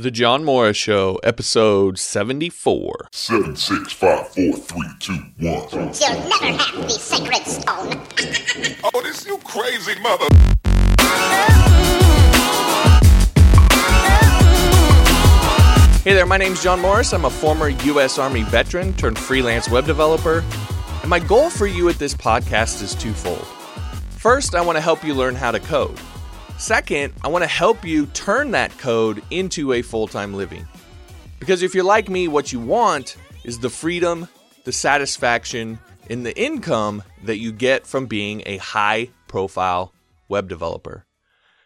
The John Morris Show, episode 74. Seven, six, five, four, three, two, one. You'll never have the sacred stone. Oh, this you crazy mother. Hey there, my name's John Morris. I'm a former U.S. Army veteran turned freelance web developer. And my goal for you at this podcast is twofold. First, I want to help you learn how to code. Second, I want to help you turn that code into a full time living. Because if you're like me, what you want is the freedom, the satisfaction, and the income that you get from being a high profile web developer.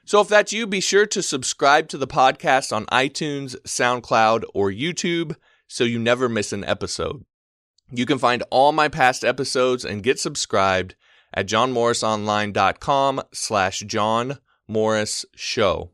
So if that's you, be sure to subscribe to the podcast on iTunes, SoundCloud, or YouTube so you never miss an episode. You can find all my past episodes and get subscribed at johnmorrisonline.com slash John Morris Show.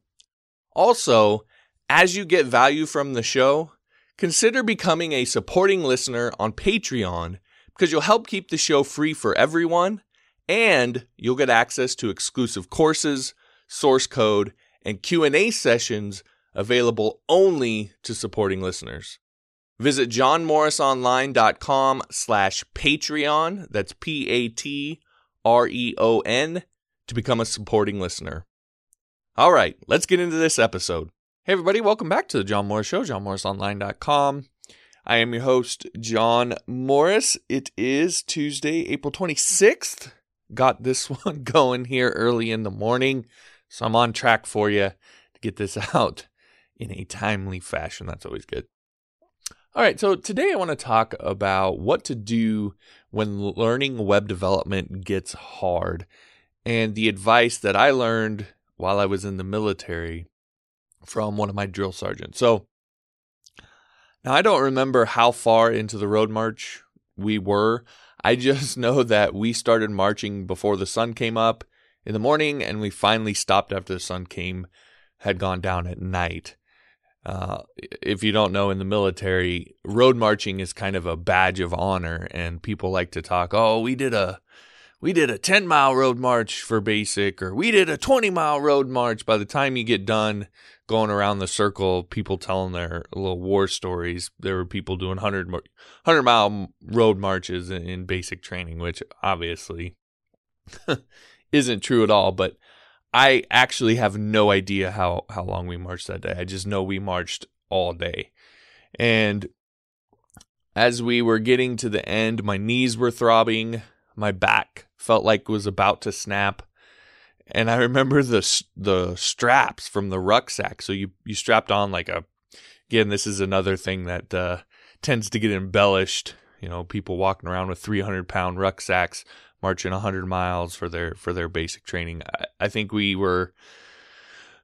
Also, as you get value from the show, consider becoming a supporting listener on Patreon because you'll help keep the show free for everyone and you'll get access to exclusive courses, source code, and Q&A sessions available only to supporting listeners. Visit johnmorrisonline.com slash Patreon, that's P-A-T-R-E-O-N, to become a supporting listener. All right, let's get into this episode. Hey, everybody, welcome back to the John Morris Show, johnmorrisonline.com. I am your host, John Morris. It is Tuesday, April 26th. Got this one going here early in the morning, so I'm on track for you to get this out in a timely fashion. That's always good. All right, so today I want to talk about what to do when learning web development gets hard and the advice that I learned while I was in the military from one of my drill sergeants. So now I don't remember how far into the road march we were. I just know that we started marching before the sun came up in the morning and we finally stopped after the sun came had gone down at night. Uh, if you don't know, in the military, road marching is kind of a badge of honor, and people like to talk. Oh, we did a we did a 10 mile road march for basic, or we did a 20 mile road march. By the time you get done going around the circle, people telling their little war stories, there were people doing 100, 100 mile road marches in, in basic training, which obviously isn't true at all. But I actually have no idea how, how long we marched that day. I just know we marched all day. And as we were getting to the end, my knees were throbbing my back felt like it was about to snap. And I remember the the straps from the rucksack. So you you strapped on like a again, this is another thing that uh, tends to get embellished. You know, people walking around with 300 pound rucksacks, marching 100 miles for their for their basic training. I, I think we were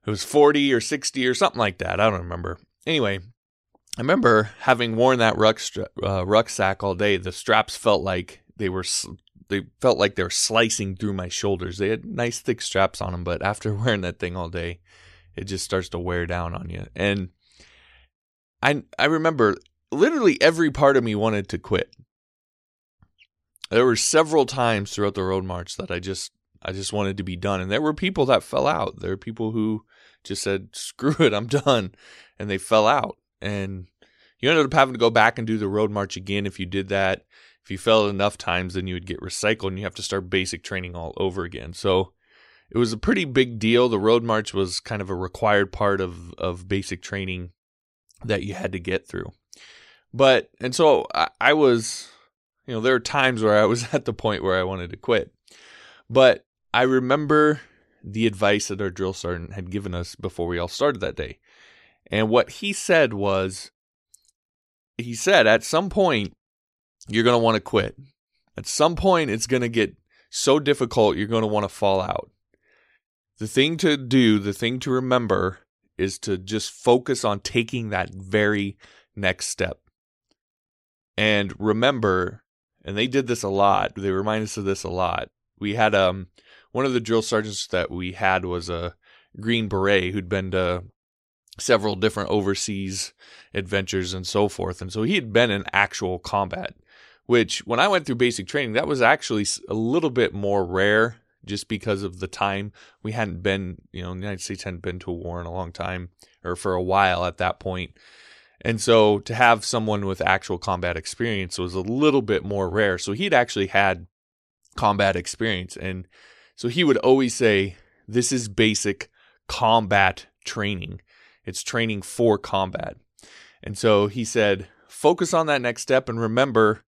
it was 40 or 60 or something like that. I don't remember. Anyway, I remember having worn that ruck, uh, rucksack all day. The straps felt like they were they felt like they were slicing through my shoulders. They had nice thick straps on them, but after wearing that thing all day, it just starts to wear down on you. And I I remember literally every part of me wanted to quit. There were several times throughout the road march that I just I just wanted to be done. And there were people that fell out. There were people who just said, "Screw it, I'm done," and they fell out. And you ended up having to go back and do the road march again if you did that if you failed enough times, then you would get recycled and you have to start basic training all over again. So it was a pretty big deal. The road march was kind of a required part of, of basic training that you had to get through. But, and so I, I was, you know, there are times where I was at the point where I wanted to quit. But I remember the advice that our drill sergeant had given us before we all started that day. And what he said was, he said, at some point, you're going to want to quit. At some point, it's going to get so difficult, you're going to want to fall out. The thing to do, the thing to remember is to just focus on taking that very next step. And remember, and they did this a lot, they remind us of this a lot. We had um one of the drill sergeants that we had was a Green Beret who'd been to several different overseas adventures and so forth. And so he had been in actual combat which when I went through basic training, that was actually a little bit more rare just because of the time we hadn't been, you know, the United States hadn't been to a war in a long time or for a while at that point. And so to have someone with actual combat experience was a little bit more rare. So he'd actually had combat experience. And so he would always say, This is basic combat training. It's training for combat. And so he said, Focus on that next step and remember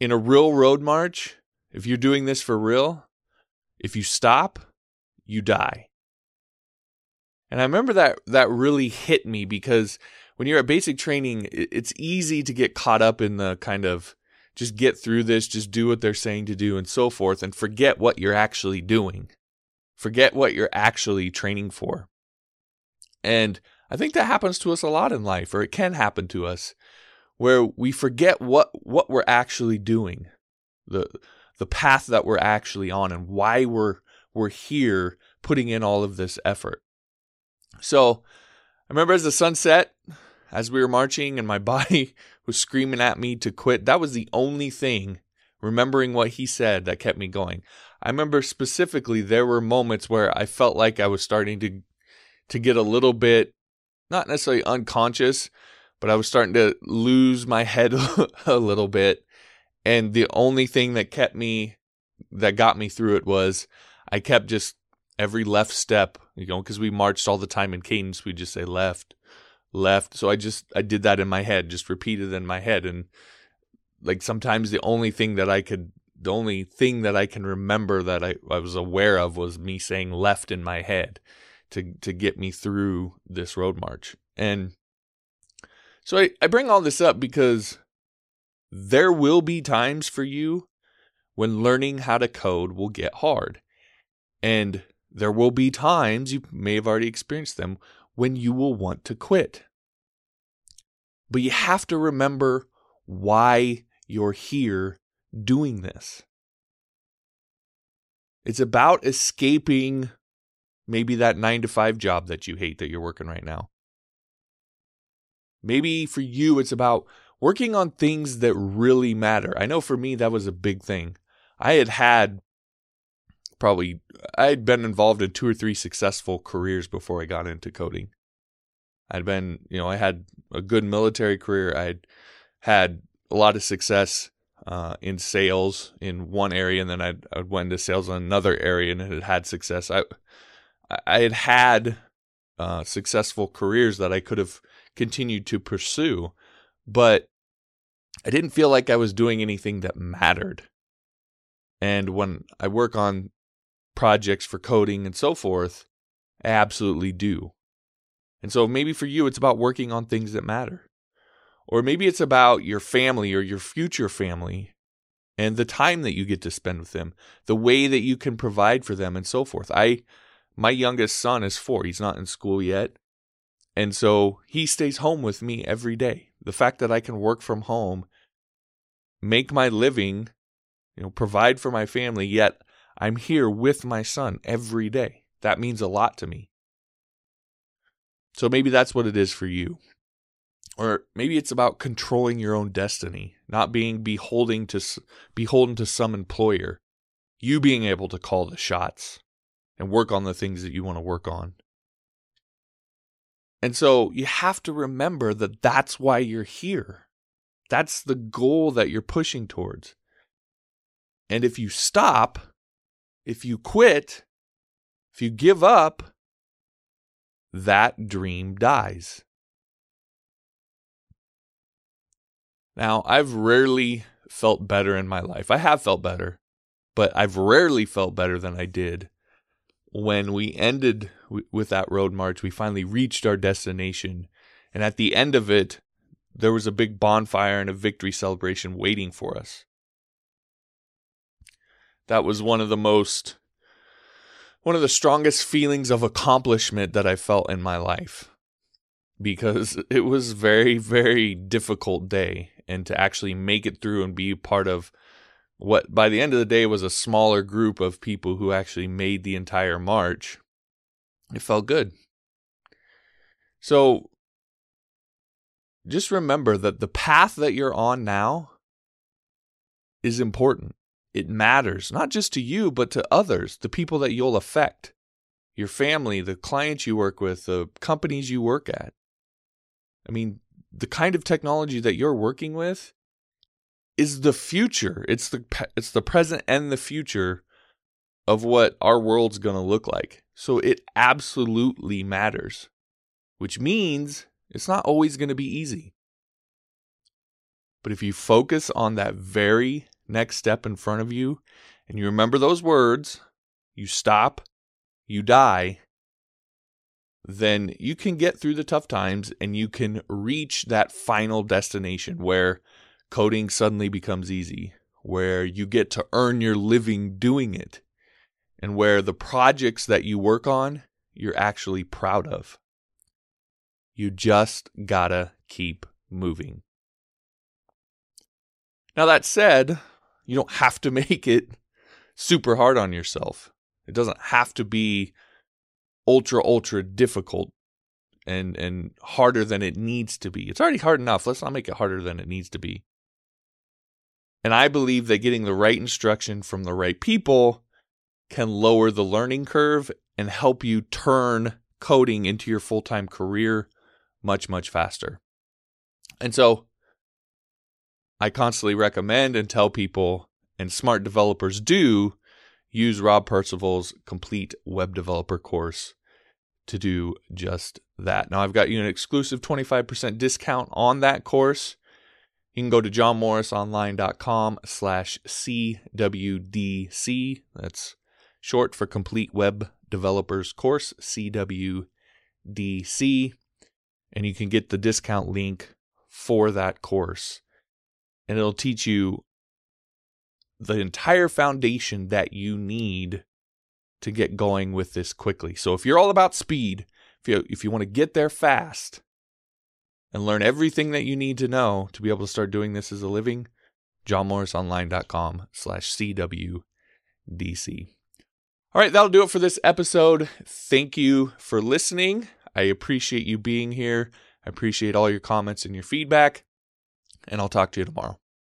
in a real road march, if you're doing this for real, if you stop, you die. And I remember that that really hit me because when you're at basic training, it's easy to get caught up in the kind of just get through this, just do what they're saying to do and so forth and forget what you're actually doing. Forget what you're actually training for. And I think that happens to us a lot in life or it can happen to us where we forget what what we're actually doing. The the path that we're actually on and why we're we're here putting in all of this effort. So I remember as the sun set, as we were marching and my body was screaming at me to quit, that was the only thing, remembering what he said, that kept me going. I remember specifically there were moments where I felt like I was starting to to get a little bit not necessarily unconscious, but I was starting to lose my head a little bit. And the only thing that kept me that got me through it was I kept just every left step, you know, because we marched all the time in cadence, we just say left, left. So I just I did that in my head, just repeated in my head, and like sometimes the only thing that I could, the only thing that I can remember that I, I was aware of was me saying left in my head to to get me through this road march. And so I, I bring all this up because there will be times for you when learning how to code will get hard. And there will be times, you may have already experienced them, when you will want to quit. But you have to remember why you're here doing this. It's about escaping maybe that nine to five job that you hate that you're working right now. Maybe for you, it's about working on things that really matter. I know for me, that was a big thing. I had had probably I had been involved in two or three successful careers before I got into coding. I'd been, you know, I had a good military career. I'd had a lot of success uh, in sales in one area, and then I'd, I'd went into sales in another area and had had success. I I had had uh, successful careers that I could have continued to pursue, but I didn't feel like I was doing anything that mattered. And when I work on projects for coding and so forth, I absolutely do. And so maybe for you, it's about working on things that matter. Or maybe it's about your family or your future family and the time that you get to spend with them, the way that you can provide for them and so forth. I my youngest son is 4. He's not in school yet. And so he stays home with me every day. The fact that I can work from home, make my living, you know, provide for my family, yet I'm here with my son every day. That means a lot to me. So maybe that's what it is for you. Or maybe it's about controlling your own destiny, not being beholden to beholden to some employer. You being able to call the shots and work on the things that you want to work on. And so you have to remember that that's why you're here. That's the goal that you're pushing towards. And if you stop, if you quit, if you give up, that dream dies. Now, I've rarely felt better in my life. I have felt better, but I've rarely felt better than I did when we ended w- with that road march. We finally reached our destination. And at the end of it, there was a big bonfire and a victory celebration waiting for us. That was one of the most one of the strongest feelings of accomplishment that I felt in my life because it was very very difficult day and to actually make it through and be part of what by the end of the day was a smaller group of people who actually made the entire march. It felt good. So just remember that the path that you're on now is important. It matters, not just to you, but to others, the people that you'll affect, your family, the clients you work with, the companies you work at. I mean, the kind of technology that you're working with is the future. It's the it's the present and the future of what our world's going to look like. So it absolutely matters, which means it's not always going to be easy. But if you focus on that very next step in front of you and you remember those words, you stop, you die, then you can get through the tough times and you can reach that final destination where coding suddenly becomes easy, where you get to earn your living doing it, and where the projects that you work on you're actually proud of. You just gotta keep moving. Now, that said, you don't have to make it super hard on yourself. It doesn't have to be ultra, ultra difficult and, and harder than it needs to be. It's already hard enough. Let's not make it harder than it needs to be. And I believe that getting the right instruction from the right people can lower the learning curve and help you turn coding into your full time career much, much faster. And so I constantly recommend and tell people, and smart developers do, use Rob Percival's complete web developer course to do just that. Now, I've got you an exclusive 25% discount on that course. You can go to johnmorrisonline.com slash CWDC. That's short for Complete Web Developers Course, CWDC. And you can get the discount link for that course and it'll teach you the entire foundation that you need to get going with this quickly. So if you're all about speed, if you if you want to get there fast and learn everything that you need to know to be able to start doing this as a living, johnmorrisonline.com slash CWDC. All right, that'll do it for this episode. Thank you for listening. I appreciate you being here. I appreciate all your comments and your feedback and I'll talk to you tomorrow.